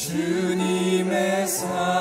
주님의 사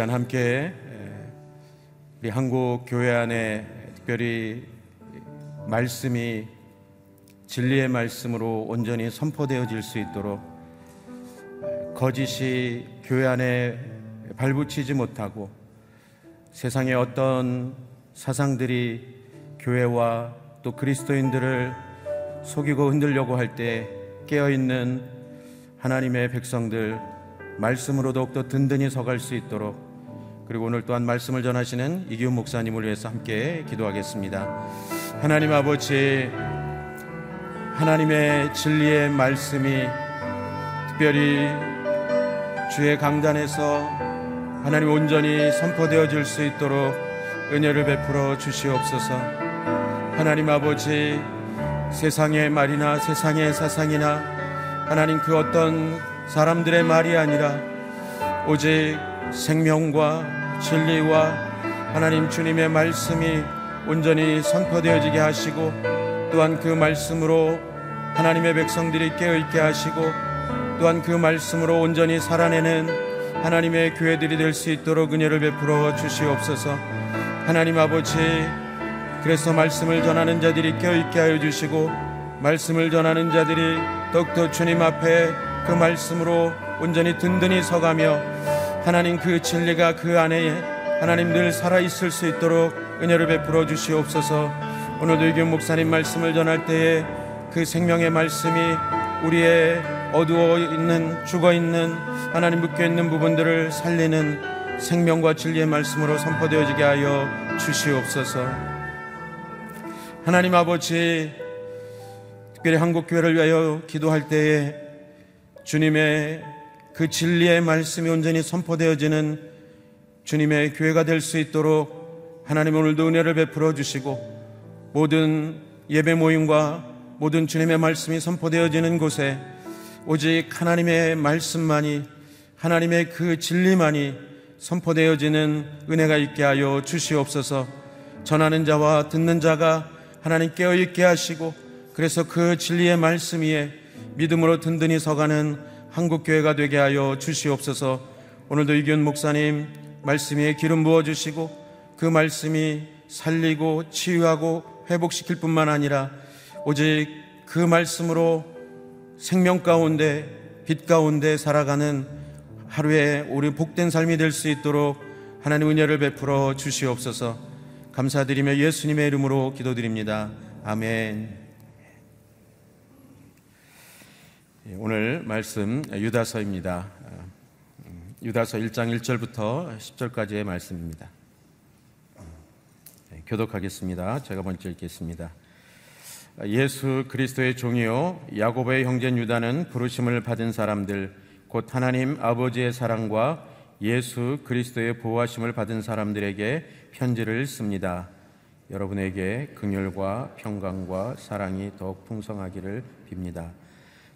시간 함께 우리 한국 교회 안에 특별히 말씀이 진리의 말씀으로 온전히 선포되어질 수 있도록 거짓이 교회 안에 발붙이지 못하고 세상의 어떤 사상들이 교회와 또 그리스도인들을 속이고 흔들려고 할 때 깨어있는 하나님의 백성들 말씀으로 더욱더 든든히 서갈 수 있도록 그리고 오늘 또한 말씀을 전하시는 이기훈 목사님을 위해서 함께 기도하겠습니다. 하나님 아버지 하나님의 진리의 말씀이 특별히 주의 강단에서 하나님 온전히 선포되어질 수 있도록 은혜를 베풀어 주시옵소서. 하나님 아버지 세상의 말이나 세상의 사상이나 하나님 그 어떤 사람들의 말이 아니라 오직 생명과 진리와 하나님 주님의 말씀이 온전히 선포되어지게 하시고 또한 그 말씀으로 하나님의 백성들이 깨어있게 하시고 또한 그 말씀으로 온전히 살아내는 하나님의 교회들이 될 수 있도록 은혜를 베풀어 주시옵소서. 하나님 아버지 그래서 말씀을 전하는 자들이 깨어있게 하여 주시고 말씀을 전하는 자들이 더욱더 주님 앞에 그 말씀으로 온전히 든든히 서가며 하나님 그 진리가 그 안에 하나님 늘 살아있을 수 있도록 은혜를 베풀어 주시옵소서 오늘도 이균 목사님 말씀을 전할 때에 그 생명의 말씀이 우리의 어두워 있는 죽어 있는 하나님 묶여 있는 부분들을 살리는 생명과 진리의 말씀으로 선포되어지게 하여 주시옵소서. 하나님 아버지 특별히 한국 교회를 위하여 기도할 때에 주님의 그 진리의 말씀이 온전히 선포되어지는 주님의 교회가 될 수 있도록 하나님 오늘도 은혜를 베풀어 주시고 모든 예배 모임과 모든 주님의 말씀이 선포되어지는 곳에 오직 하나님의 말씀만이 하나님의 그 진리만이 선포되어지는 은혜가 있게 하여 주시옵소서. 전하는 자와 듣는 자가 하나님 깨어 있게 하시고 그래서 그 진리의 말씀 위에 믿음으로 든든히 서가는 한국교회가 되게 하여 주시옵소서 오늘도 이균 목사님 말씀 위에 기름 부어주시고 그 말씀이 살리고 치유하고 회복시킬 뿐만 아니라 오직 그 말씀으로 생명 가운데 빛 가운데 살아가는 하루에 우리 복된 삶이 될 수 있도록 하나님 은혜를 베풀어 주시옵소서 감사드리며 예수님의 이름으로 기도드립니다. 아멘. 예, 오늘 말씀 유다서입니다. 유다서 1장 1절부터 10절까지의 말씀입니다. 예, 교독하겠습니다. 제가 먼저 읽겠습니다. 예수 그리스도의 종이요 야고보의 형제 유다는 부르심을 받은 사람들 곧 하나님 아버지의 사랑과 예수 그리스도의 보호하심을 받은 사람들에게 편지를 씁니다. 여러분에게 긍휼과 평강과 사랑이 더욱 풍성하기를 빕니다.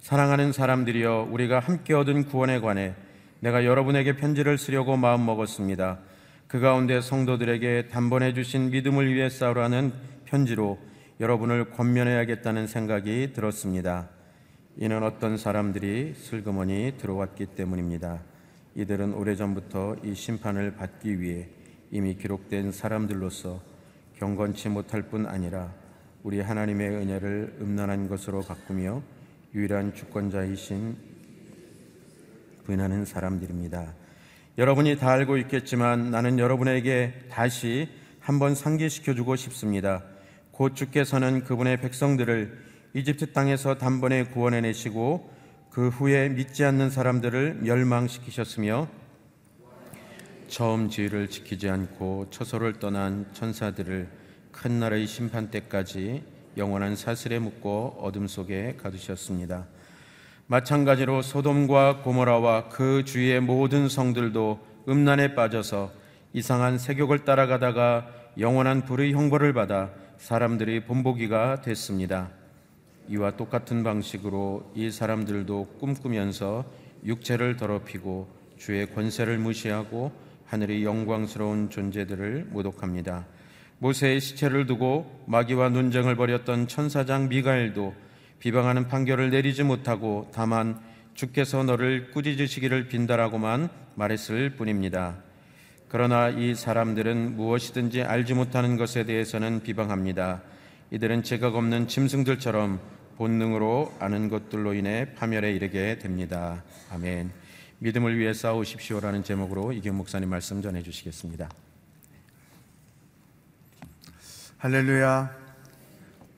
사랑하는 사람들이여 우리가 함께 얻은 구원에 관해 내가 여러분에게 편지를 쓰려고 마음 먹었습니다. 그 가운데 성도들에게 단번해 주신 믿음을 위해 싸우라는 편지로 여러분을 권면해야겠다는 생각이 들었습니다. 이는 어떤 사람들이 슬그머니 들어왔기 때문입니다. 이들은 오래전부터 이 심판을 받기 위해 이미 기록된 사람들로서 경건치 못할 뿐 아니라 우리 하나님의 은혜를 음란한 것으로 바꾸며 유일한 주권자이신 부인하는 사람들입니다. 여러분이 다 알고 있겠지만 나는 여러분에게 다시 한번 상기시켜 주고 싶습니다. 곧 주께서는 그분의 백성들을 이집트 땅에서 단번에 구원해 내시고 그 후에 믿지 않는 사람들을 멸망시키셨으며 처음 지위를 지키지 않고 처소를 떠난 천사들을 큰 나라의 심판 때까지 영원한 사슬에 묶고 어둠 속에 가두셨습니다. 마찬가지로 소돔과 고모라와 그 주위의 모든 성들도 음란에 빠져서 이상한 세욕을 따라가다가 영원한 불의 형벌을 받아 사람들이 본보기가 됐습니다. 이와 똑같은 방식으로 이 사람들도 꿈꾸면서 육체를 더럽히고 주의 권세를 무시하고 하늘의 영광스러운 존재들을 모독합니다. 모세의 시체를 두고 마귀와 논쟁을 벌였던 천사장 미가엘도 비방하는 판결을 내리지 못하고 다만 주께서 너를 꾸짖으시기를 빈다라고만 말했을 뿐입니다. 그러나 이 사람들은 무엇이든지 알지 못하는 것에 대해서는 비방합니다. 이들은 제각 없는 짐승들처럼 본능으로 아는 것들로 인해 파멸에 이르게 됩니다. 아멘. 믿음을 위해 싸우십시오라는 제목으로 이경 목사님 말씀 전해 주시겠습니다. 할렐루야.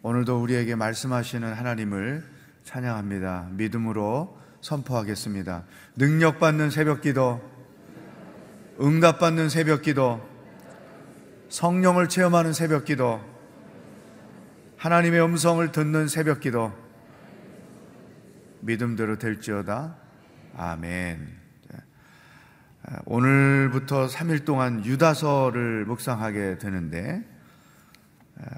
오늘도 우리에게 말씀하시는 하나님을 찬양합니다. 믿음으로 선포하겠습니다. 능력받는 새벽 기도, 응답받는 새벽 기도, 성령을 체험하는 새벽 기도, 하나님의 음성을 듣는 새벽 기도, 믿음대로 될지어다. 아멘. 오늘부터 3일 동안 유다서를 묵상하게 되는데,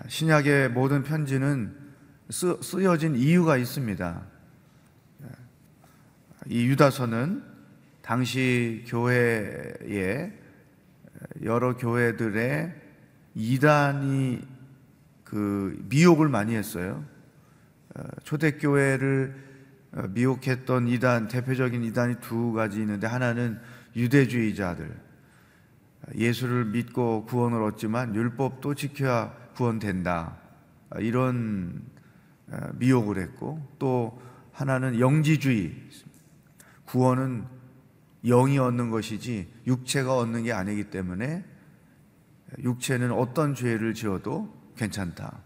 신약의 모든 편지는 쓰, 여진 이유가 있습니다. 이 유다서는 당시 교회에 여러 교회들의 이단이 그 미혹을 많이 했어요. 초대교회를 미혹했던 이단, 대표적인 이단이 두 가지 있는데 하나는 유대주의자들. 예수를 믿고 구원을 얻지만 율법도 지켜야 구원된다. 이런 미혹을 했고 또 하나는 영지주의. 구원은 영이 얻는 것이지 육체가 얻는 게 아니기 때문에 육체는 어떤 죄를 지어도 괜찮다.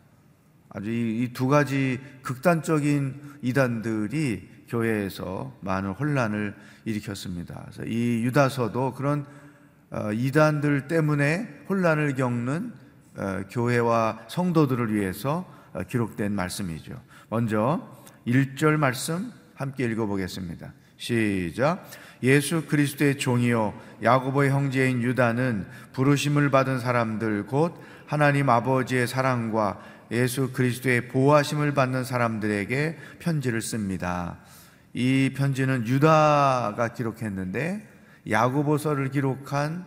아주 이 두 가지 극단적인 이단들이 교회에서 많은 혼란을 일으켰습니다. 그래서 이 유다서도 그런 어, 이단들 때문에 혼란을 겪는 어, 교회와 성도들을 위해서 어, 기록된 말씀이죠. 먼저 1절 말씀 함께 읽어보겠습니다. 시작. 예수 그리스도의 종이요 야고보의 형제인 유다는 부르심을 받은 사람들 곧 하나님 아버지의 사랑과 예수 그리스도의 보호하심을 받는 사람들에게 편지를 씁니다. 이 편지는 유다가 기록했는데 야고보서를 기록한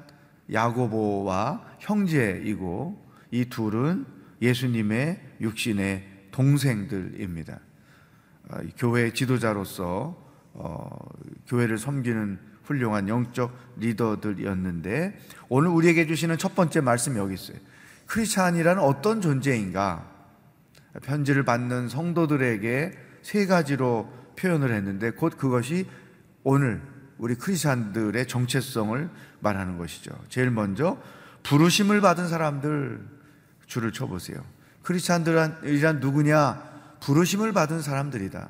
야고보와 형제이고 이 둘은 예수님의 육신의 동생들입니다. 어, 교회 지도자로서 어, 교회를 섬기는 훌륭한 영적 리더들이었는데 오늘 우리에게 주시는 첫 번째 말씀이 여기 있어요. 크리스찬이라는 어떤 존재인가? 편지를 받는 성도들에게 세 가지로 표현을 했는데 곧 그것이 오늘 우리 크리스찬들의 정체성을 말하는 것이죠. 제일 먼저 부르심을 받은 사람들 줄을 쳐보세요. 크리스찬들이란 누구냐? 부르심을 받은 사람들이다.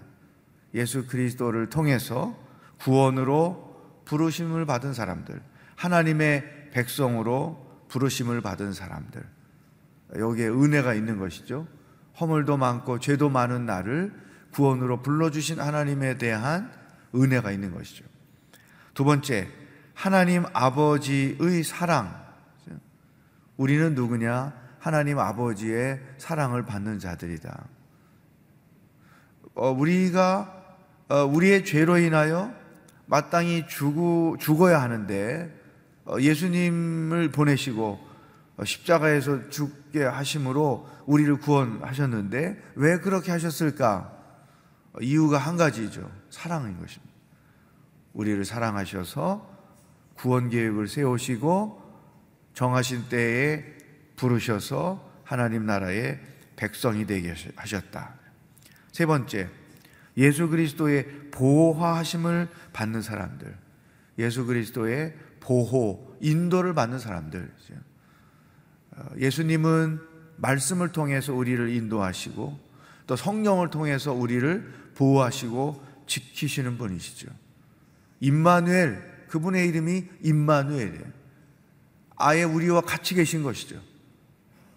예수 그리스도를 통해서 구원으로 부르심을 받은 사람들, 하나님의 백성으로 부르심을 받은 사람들. 여기에 은혜가 있는 것이죠. 허물도 많고 죄도 많은 나를 구원으로 불러주신 하나님에 대한 은혜가 있는 것이죠. 두 번째, 하나님 아버지의 사랑. 우리는 누구냐? 하나님 아버지의 사랑을 받는 자들이다. 어, 우리가 어, 우리의 죄로 인하여 마땅히 죽어, 죽어야 하는데 어, 예수님을 보내시고 어, 십자가에서 죽게 하심으로 우리를 구원하셨는데 왜 그렇게 하셨을까? 어, 이유가 한 가지죠. 사랑인 것입니다. 우리를 사랑하셔서 구원 계획을 세우시고 정하신 때에 부르셔서 하나님 나라의 백성이 되게 하셨다. 세 번째, 예수 그리스도의 보호하심을 받는 사람들. 예수 그리스도의 보호, 인도를 받는 사람들. 어, 예수님은 말씀을 통해서 우리를 인도하시고 또 성령을 통해서 우리를 보호하시고 지키시는 분이시죠. 임마누엘, 그분의 이름이 임마누엘이에요. 아예 우리와 같이 계신 것이죠.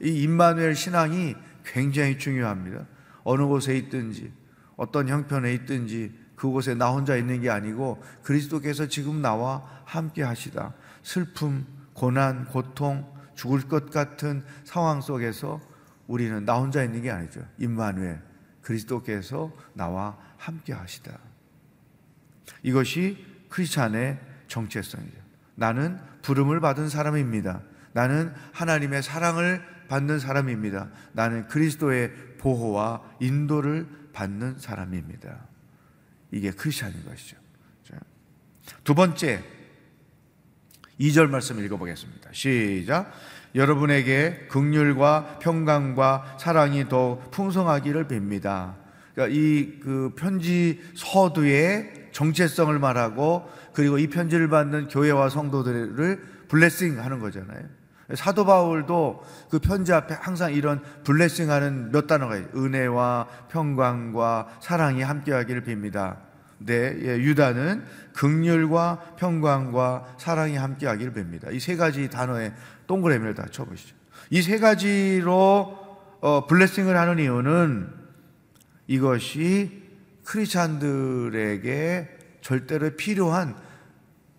이 임마누엘 신앙이 굉장히 중요합니다. 어느 곳에 있든지 어떤 형편에 있든지 그곳에 나 혼자 있는 게 아니고 그리스도께서 지금 나와 함께 하시다. 슬픔, 고난, 고통, 죽을 것 같은 상황 속에서 우리는 나 혼자 있는 게 아니죠. 임마누엘 그리스도께서 나와 함께 하시다. 이것이 크리스찬의 정체성이죠. 나는 부름을 받은 사람입니다. 나는 하나님의 사랑을 받는 사람입니다. 나는 그리스도의 보호와 인도를 받는 사람입니다. 이게 크리스천인 것이죠. 두 번째, 2절 말씀 읽어보겠습니다. 시작. 여러분에게 극률과 평강과 사랑이 더 풍성하기를 빕니다. 그러니까 이그 편지 서두의 정체성을 말하고 그리고 이 편지를 받는 교회와 성도들을 블레싱 하는 거잖아요. 사도 바울도 그 편지 앞에 항상 이런 블레싱 하는 몇 단어가 있어요. 은혜와 평강과 사랑이 함께하기를 빕니다. 네, 예, 유다는 극률과 평강과 사랑이 함께하기를 빕니다. 이 세 가지 단어에 동그라미를 다 쳐보시죠. 이 세 가지로 어, 블레싱을 하는 이유는 이것이 크리스찬들에게 절대로 필요한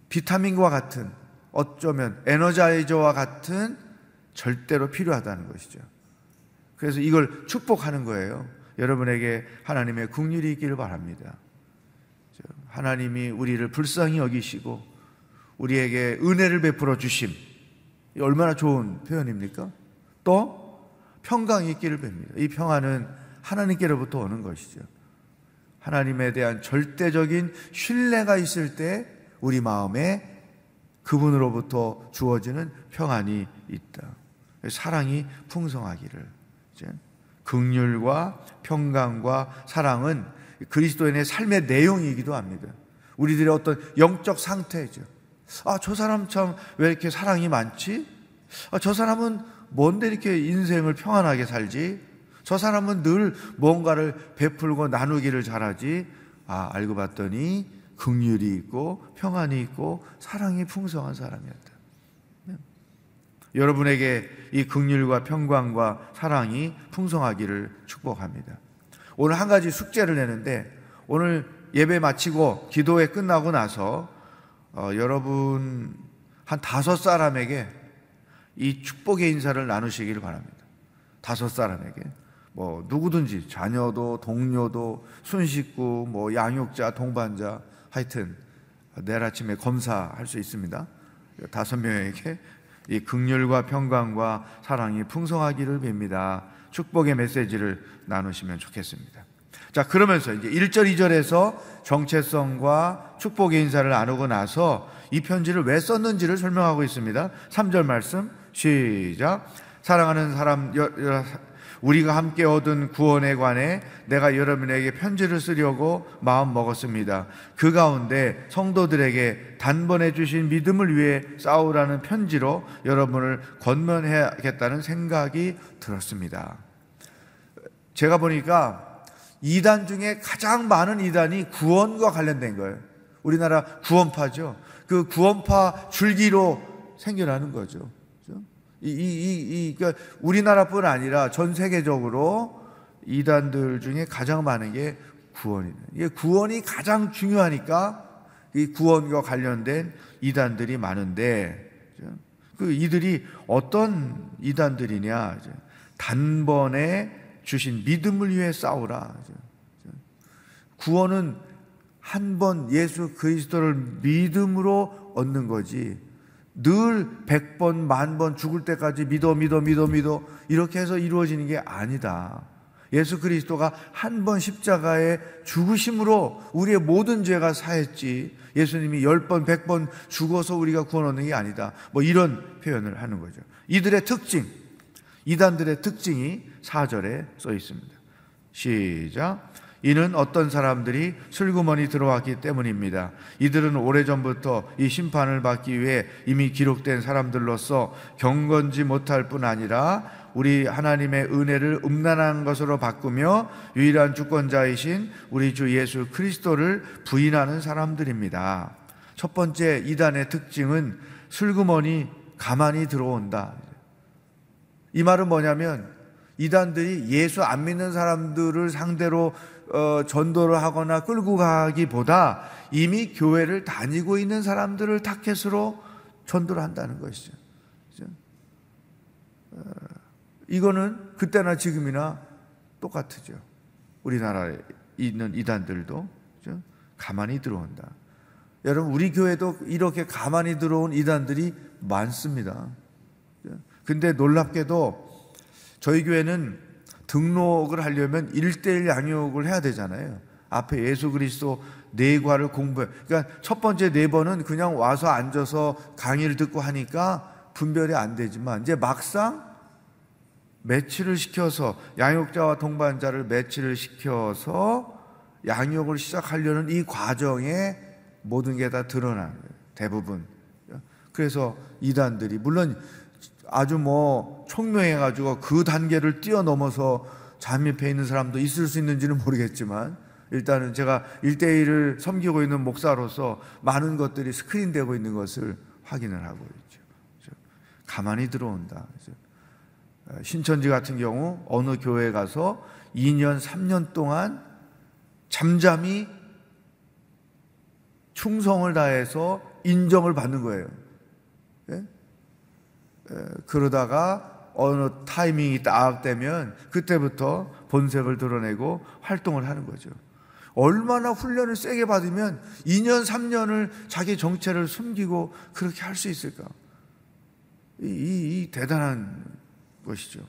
비타민과 같은 어쩌면 에너자이저와 같은 절대로 필요하다는 것이죠. 그래서 이걸 축복하는 거예요. 여러분에게 하나님의 국률이 있기를 바랍니다. 하나님이 우리를 불쌍히 여기시고 우리에게 은혜를 베풀어 주심. 얼마나 좋은 표현입니까? 또 평강이 있기를 빕니다. 이 평안은 하나님께로부터 오는 것이죠. 하나님에 대한 절대적인 신뢰가 있을 때 우리 마음에 그분으로부터 주어지는 평안이 있다. 사랑이 풍성하기를. 극률과 평강과 사랑은 그리스도인의 삶의 내용이기도 합니다. 우리들의 어떤 영적 상태죠. 아, 저 사람 참 왜 이렇게 사랑이 많지? 아, 저 사람은 뭔데 이렇게 인생을 평안하게 살지? 저 사람은 늘 뭔가를 베풀고 나누기를 잘하지. 아, 알고 봤더니 긍휼이 있고 평안이 있고 사랑이 풍성한 사람이었다. 네. 여러분에게 이 긍휼과 평강과 사랑이 풍성하기를 축복합니다. 오늘 한 가지 숙제를 내는데 오늘 예배 마치고 기도회 끝나고 나서 어, 여러분 한 다섯 사람에게 이 축복의 인사를 나누시기를 바랍니다. 다섯 사람에게. 뭐 누구든지 자녀도 동료도 순식구 뭐 양육자 동반자 하여튼 내일 아침에 검사할 수 있습니다. 다섯 명에게 이 극렬과 평강과 사랑이 풍성하기를 빕니다. 축복의 메시지를 나누시면 좋겠습니다. 자, 그러면서 이제 1절, 2절에서 정체성과 축복의 인사를 나누고 나서 이 편지를 왜 썼는지를 설명하고 있습니다. 3절 말씀, 시작. 사랑하는 사람, 우리가 함께 얻은 구원에 관해 내가 여러분에게 편지를 쓰려고 마음 먹었습니다. 그 가운데 성도들에게 단번에 주신 믿음을 위해 싸우라는 편지로 여러분을 권면해야겠다는 생각이 들었습니다. 제가 보니까 이단 중에 가장 많은 이단이 구원과 관련된 거예요. 우리나라 구원파죠. 그 구원파 줄기로 생겨나는 거죠. 이, 이, 이, 그러니까 우리나라뿐 아니라 전 세계적으로 이단들 중에 가장 많은 게 구원이에요. 이게 구원이 가장 중요하니까 이 구원과 관련된 이단들이 많은데 그 이들이 어떤 이단들이냐? 단번에 주신 믿음을 위해 싸우라. 구원은 한 번 예수 그리스도를 믿음으로 얻는 거지. 늘 백번, 만 번 죽을 때까지 믿어, 믿어, 믿어, 믿어. 이렇게 해서 이루어지는 게 아니다. 예수 그리스도가 한 번 십자가에 죽으심으로 우리의 모든 죄가 사했지. 예수님이 열 번, 백번 죽어서 우리가 구원 얻는 게 아니다. 뭐 이런 표현을 하는 거죠. 이들의 특징, 이단들의 특징이 사절에 써 있습니다. 시작. 이는 어떤 사람들이 슬그머니 들어왔기 때문입니다. 이들은 오래전부터 이 심판을 받기 위해 이미 기록된 사람들로서 경건지 못할 뿐 아니라 우리 하나님의 은혜를 음란한 것으로 바꾸며 유일한 주권자이신 우리 주 예수 그리스도를 부인하는 사람들입니다. 첫 번째 이단의 특징은 슬그머니 가만히 들어온다. 이 말은 뭐냐면 이단들이 예수 안 믿는 사람들을 상대로 어, 전도를 하거나 끌고 가기보다 이미 교회를 다니고 있는 사람들을 타켓으로 전도를 한다는 것이죠. 어, 이거는 그때나 지금이나 똑같죠. 우리나라에 있는 이단들도 그죠? 가만히 들어온다. 여러분 우리 교회도 이렇게 가만히 들어온 이단들이 많습니다. 근데 놀랍게도 저희 교회는 등록을 하려면 일대일 양육을 해야 되잖아요. 앞에 예수 그리스도 네과를 공부해. 그러니까 첫 번째 네 번은 그냥 와서 앉아서 강의를 듣고 하니까 분별이 안 되지만 이제 막상 매치를 시켜서 양육자와 동반자를 매치를 시켜서 양육을 시작하려는 이 과정에 모든 게 다 드러나는 거예요. 대부분. 그래서 이단들이 물론 아주 뭐 총명해 가지고 그 단계를 뛰어넘어서 잠입해 있는 사람도 있을 수 있는지는 모르겠지만 일단은 제가 일대일을 섬기고 있는 목사로서 많은 것들이 스크린되고 있는 것을 확인을 하고 있죠. 가만히 들어온다. 어, 신천지 같은 경우 어느 교회 가서 2년, 3년 동안 잠잠히 충성을 다해서 인정을 받는 거예요. 예? 그러다가 어느 타이밍이 딱 되면 그때부터 본색을 드러내고 활동을 하는 거죠. 얼마나 훈련을 세게 받으면 2년, 3년을 자기 정체를 숨기고 그렇게 할 수 있을까? 이, 이, 이 대단한 것이죠.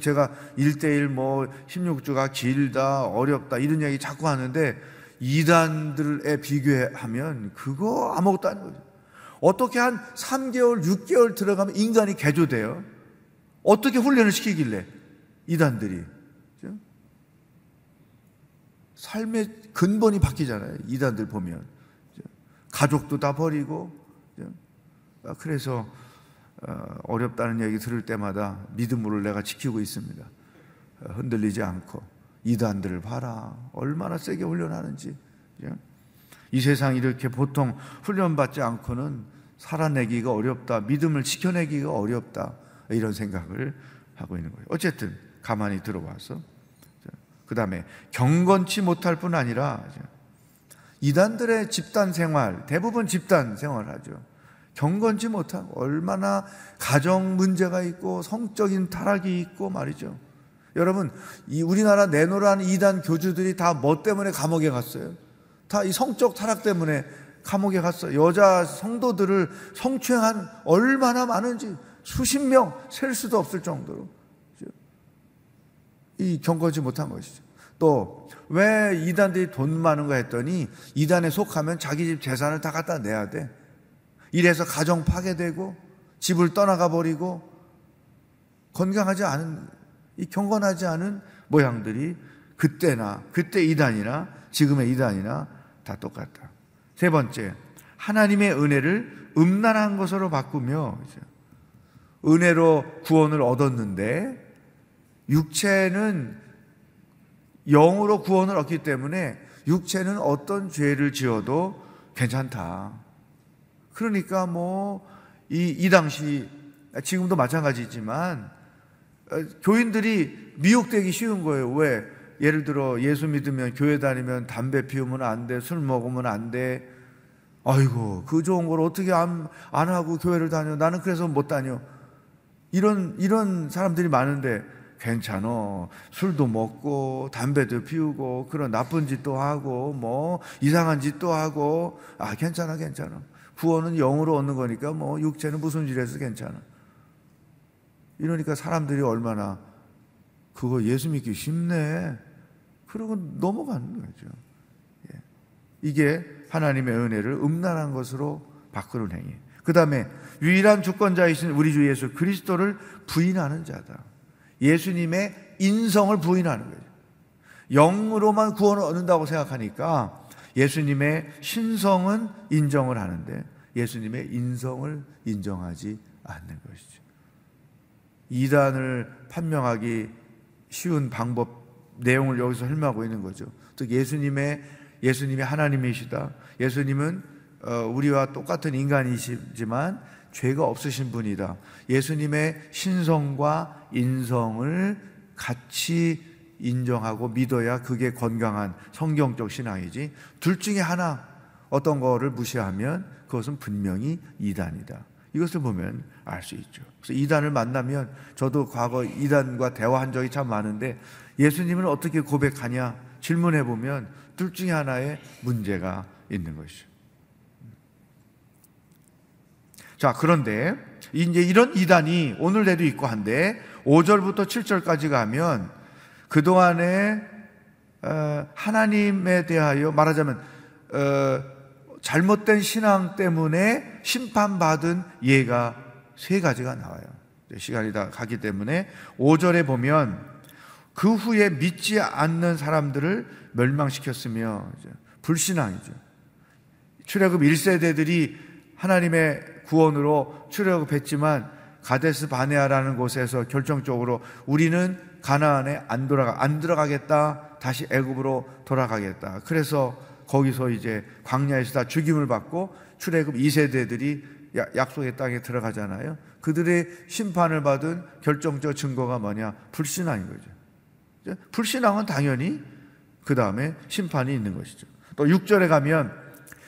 제가 1대1 뭐 16주가 길다, 어렵다, 이런 얘기 자꾸 하는데 이단들에 비교하면 그거 아무것도 아닌 거죠. 어떻게 한 3개월, 6개월 들어가면 인간이 개조돼요? 어떻게 훈련을 시키길래? 이단들이. 삶의 근본이 바뀌잖아요. 이단들 보면. 가족도 다 버리고. 그래서 어, 어렵다는 얘기 들을 때마다 믿음으로 내가 지키고 있습니다. 어, 흔들리지 않고 이단들을 봐라. 얼마나 세게 훈련하는지. 이 세상 이렇게 보통 훈련받지 않고는 살아내기가 어렵다. 믿음을 지켜내기가 어렵다. 이런 생각을 하고 있는 거예요. 어쨌든 가만히 들어와서 그 다음에 경건치 못할 뿐 아니라 이단들의 집단 생활, 대부분 집단 생활을 하죠. 경건치 못하고 얼마나 가정 문제가 있고 성적인 타락이 있고 말이죠. 여러분, 이 우리나라 내노라는 이단 교주들이 다 뭐 때문에 감옥에 갔어요? 다 이 성적 타락 때문에 감옥에 갔어요. 여자 성도들을 성추행한 얼마나 많은지 수십 명 셀 수도 없을 정도로 이 경건치 못한 것이죠. 또 왜 이단들이 돈 많은가 했더니 이단에 속하면 자기 집 재산을 다 갖다 내야 돼. 이래서 가정 파괴되고 집을 떠나가 버리고 건강하지 않은 이 경건하지 않은 모양들이 그때나 그때 이단이나 지금의 이단이나 다 똑같다. 세 번째, 하나님의 은혜를 음란한 것으로 바꾸며 은혜로 구원을 얻었는데 육체는 영으로 구원을 얻기 때문에 육체는 어떤 죄를 지어도 괜찮다. 그러니까 뭐, 이, 이 당시, 지금도 마찬가지지만, 어, 교인들이 미혹되기 쉬운 거예요. 왜? 예를 들어 예수 믿으면 교회 다니면 담배 피우면 안 돼, 술 먹으면 안 돼. 아이고, 그 좋은 걸 어떻게 안, 안 하고 교회를 다녀? 나는 그래서 못 다녀. 이런, 이런 사람들이 많은데, 괜찮어. 술도 먹고, 담배도 피우고, 그런 나쁜 짓도 하고, 뭐, 이상한 짓도 하고, 아, 괜찮아, 괜찮아. 구원은 영으로 얻는 거니까, 뭐, 육체는 무슨 일에서 괜찮아. 이러니까 사람들이 얼마나, 그거 예수 믿기 쉽네. 그러고 넘어가는 거죠. 예. 이게 하나님의 은혜를 음란한 것으로 바꾸는 행위. 그 다음에 유일한 주권자이신 우리 주 예수 그리스도를 부인하는 자다. 예수님의 인성을 부인하는 거죠. 영으로만 구원을 얻는다고 생각하니까 예수님의 신성은 인정을 하는데 예수님의 인성을 인정하지 않는 것이죠. 이단을 판명하기 쉬운 방법 내용을 여기서 설명하고 있는 거죠. 즉 예수님의 예수님이 하나님이시다. 예수님은 어, 우리와 똑같은 인간이시지만 죄가 없으신 분이다. 예수님의 신성과 인성을 같이 인정하고 믿어야 그게 건강한 성경적 신앙이지. 둘 중에 하나 어떤 거를 무시하면 그것은 분명히 이단이다. 이것을 보면 알 수 있죠. 그래서 이단을 만나면 저도 과거 이단과 대화한 적이 참 많은데 예수님은 어떻게 고백하냐 질문해 보면 둘 중에 하나의 문제가 있는 것이죠. 자, 그런데 이제 이런 이단이 오늘내도 있고 한데 5절부터 7절까지 가면 그동안에 어, 하나님에 대하여 말하자면 어, 잘못된 신앙 때문에 심판받은 예가 세 가지가 나와요. 시간이 다 가기 때문에 5절에 보면 그 후에 믿지 않는 사람들을 멸망시켰으며 불신앙이죠. 출애굽 1세대들이 하나님의 구원으로 출애굽했지만 가데스 바네아라는 곳에서 결정적으로 우리는 가나안에 안 돌아가 안 들어가겠다. 다시 애굽으로 돌아가겠다. 그래서 거기서 이제 광야에서 다 죽임을 받고 출애굽 2세대들이 약속의 땅에 들어가잖아요. 그들의 심판을 받은 결정적 증거가 뭐냐? 불신앙인 거죠. 불신앙은 당연히 그 다음에 심판이 있는 것이죠. 또 6절에 가면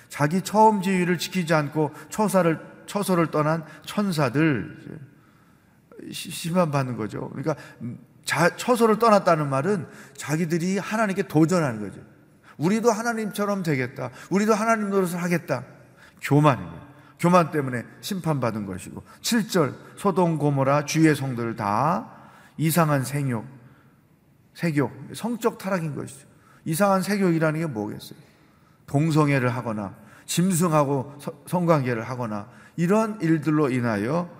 자기 처음 지위를 지키지 않고 처사를, 처소를 떠난 천사들 심판받는 거죠. 그러니까 자, 처소를 떠났다는 말은 자기들이 하나님께 도전하는 거죠. 우리도 하나님처럼 되겠다. 우리도 하나님 노릇을 하겠다. 교만입니다. 교만 때문에 심판받은 것이고 7절 소동 고모라 주의 성들을 다 이상한 생욕 세교 성적 타락인 것이죠. 이상한 세교이라는 게 뭐겠어요? 동성애를 하거나 짐승하고 성관계를 하거나 이런 일들로 인하여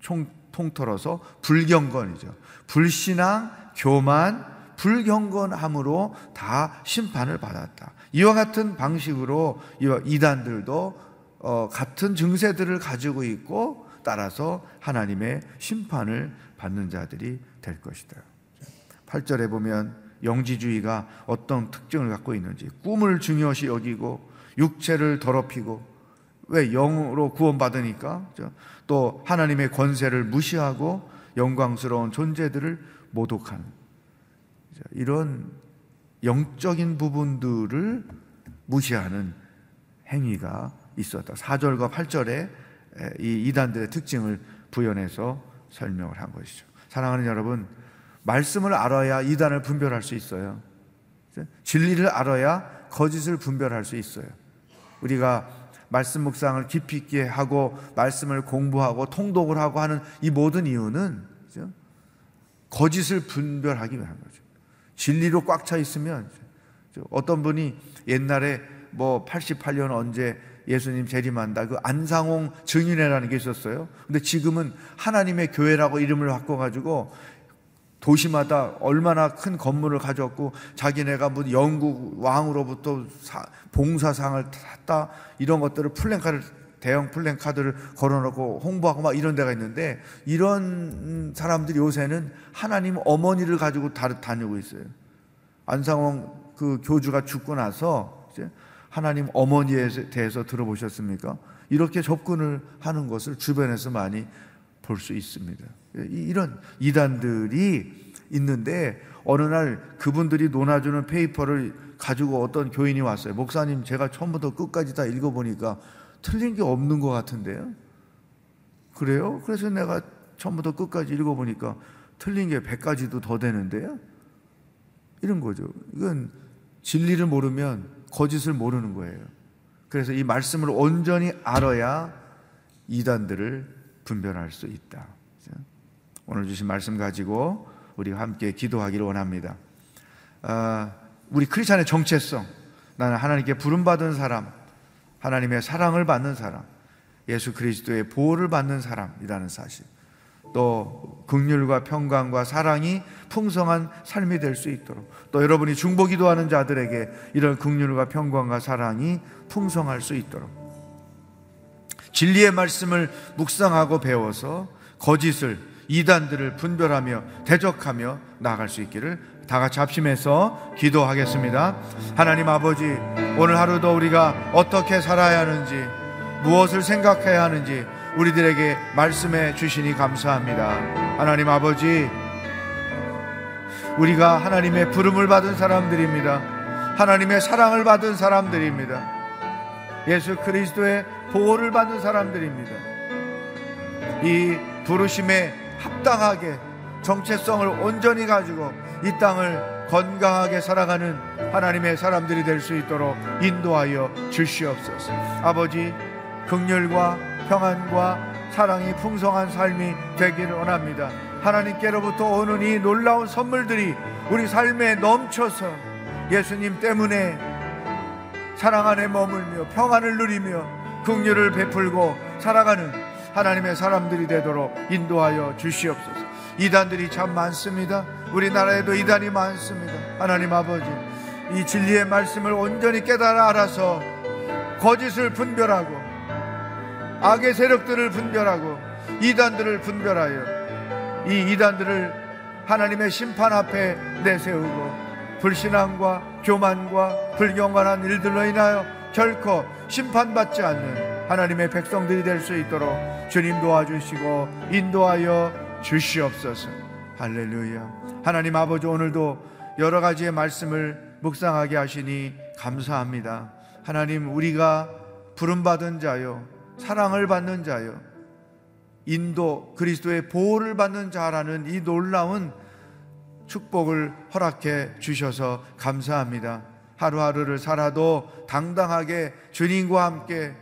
총, 통틀어서 불경건이죠. 불신앙, 교만, 불경건함으로 다 심판을 받았다. 이와 같은 방식으로 이단들도 어, 같은 증세들을 가지고 있고 따라서 하나님의 심판을 받는 자들이 될 것이다. 8절에 보면 영지주의가 어떤 특징을 갖고 있는지 꿈을 중요시 여기고 육체를 더럽히고 왜 영으로 구원받으니까 또 하나님의 권세를 무시하고 영광스러운 존재들을 모독하는 이런 영적인 부분들을 무시하는 행위가 있었다. 4절과 8절에 이 이단들의 특징을 부연해서 설명을 한 것이죠. 사랑하는 여러분, 말씀을 알아야 이단을 분별할 수 있어요. 진리를 알아야 거짓을 분별할 수 있어요. 우리가 말씀 묵상을 깊이 있게 하고 말씀을 공부하고 통독을 하고 하는 이 모든 이유는 그죠? 거짓을 분별하기 위한 거죠. 진리로 꽉 차 있으면 어떤 분이 옛날에 뭐 88년 언제 예수님 재림한다. 그 안상홍 증인회라는 게 있었어요. 근데 지금은 하나님의 교회라고 이름을 바꿔 가지고 도시마다 얼마나 큰 건물을 가졌고 자기네가 뭐 영국 왕으로부터 봉사상을 탔다 이런 것들을 플랜카드 대형 플랜카드를 걸어놓고 홍보하고 막 이런 데가 있는데 이런 사람들이 요새는 하나님 어머니를 가지고 다니고 있어요. 안상홍 그 교주가 죽고 나서 이제 하나님 어머니에 대해서 들어보셨습니까? 이렇게 접근을 하는 것을 주변에서 많이 볼 수 있습니다. 이런 이단들이 있는데 어느 날 그분들이 논아주는 페이퍼를 가지고 어떤 교인이 왔어요. 목사님, 제가 처음부터 끝까지 다 읽어보니까 틀린 게 없는 것 같은데요? 그래요? 그래서 내가 처음부터 끝까지 읽어보니까 틀린 게 100가지도 더 되는데요? 이런 거죠. 이건 진리를 모르면 거짓을 모르는 거예요. 그래서 이 말씀을 온전히 알아야 이단들을 분별할 수 있다. 오늘 주신 말씀 가지고 우리 함께 기도하기를 원합니다. 아, 우리 크리스찬의 정체성, 나는 하나님께 부름받은 사람, 하나님의 사랑을 받는 사람, 예수 그리스도의 보호를 받는 사람이라는 사실. 또 극률과 평강과 사랑이 풍성한 삶이 될 수 있도록 또 여러분이 중보 기도하는 자들에게 이런 극률과 평강과 사랑이 풍성할 수 있도록 진리의 말씀을 묵상하고 배워서 거짓을 이단들을 분별하며 대적하며 나아갈 수 있기를 다 같이 합심해서 기도하겠습니다. 하나님 아버지 오늘 하루도 우리가 어떻게 살아야 하는지 무엇을 생각해야 하는지 우리들에게 말씀해 주시니 감사합니다. 하나님 아버지, 우리가 하나님의 부름을 받은 사람들입니다. 하나님의 사랑을 받은 사람들입니다. 예수 그리스도의 보호를 받는 사람들입니다. 이 부르심에 합당하게 정체성을 온전히 가지고 이 땅을 건강하게 살아가는 하나님의 사람들이 될 수 있도록 인도하여 주시옵소서. 아버지, 극렬과 평안과 사랑이 풍성한 삶이 되기를 원합니다. 하나님께로부터 오는 이 놀라운 선물들이 우리 삶에 넘쳐서 예수님 때문에 사랑 안에 머물며 평안을 누리며 긍휼을 베풀고 살아가는 하나님의 사람들이 되도록 인도하여 주시옵소서. 이단들이 참 많습니다. 우리나라에도 이단이 많습니다. 하나님 아버지, 이 진리의 말씀을 온전히 깨달아 알아서 거짓을 분별하고 악의 세력들을 분별하고 이단들을 분별하여 이 이단들을 하나님의 심판 앞에 내세우고 불신앙과 교만과 불경건한 일들로 인하여 결코 심판받지 않는 하나님의 백성들이 될 수 있도록 주님 도와주시고 인도하여 주시옵소서. 할렐루야. 하나님 아버지 오늘도 여러 가지의 말씀을 묵상하게 하시니 감사합니다. 하나님 우리가 부름받은 자요 사랑을 받는 자요 인도 그리스도의 보호를 받는 자라는 이 놀라운 축복을 허락해 주셔서 감사합니다. 하루하루를 살아도 당당하게 주님과 함께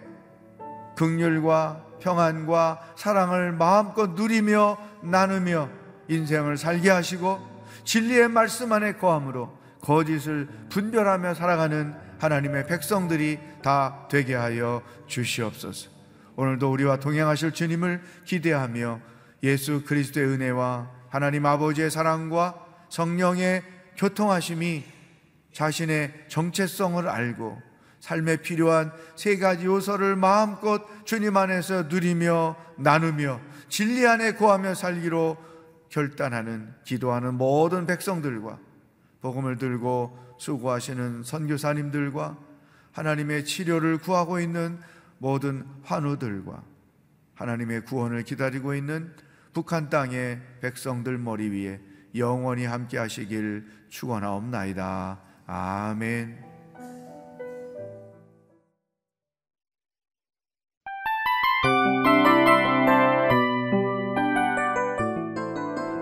극률과 평안과 사랑을 마음껏 누리며 나누며 인생을 살게 하시고 진리의 말씀 안에 거함으로 거짓을 분별하며 살아가는 하나님의 백성들이 다 되게 하여 주시옵소서. 오늘도 우리와 동행하실 주님을 기대하며 예수 그리스도의 은혜와 하나님 아버지의 사랑과 성령의 교통하심이 자신의 정체성을 알고 삶에 필요한 세 가지 요소를 마음껏 주님 안에서 누리며 나누며 진리 안에 거하며 살기로 결단하는 기도하는 모든 백성들과 복음을 들고 수고하시는 선교사님들과 하나님의 치료를 구하고 있는 모든 환우들과 하나님의 구원을 기다리고 있는 북한 땅의 백성들 머리 위에 영원히 함께 하시길 축원하옵나이다. 아멘.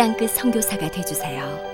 땅끝 선교사가 되주세요.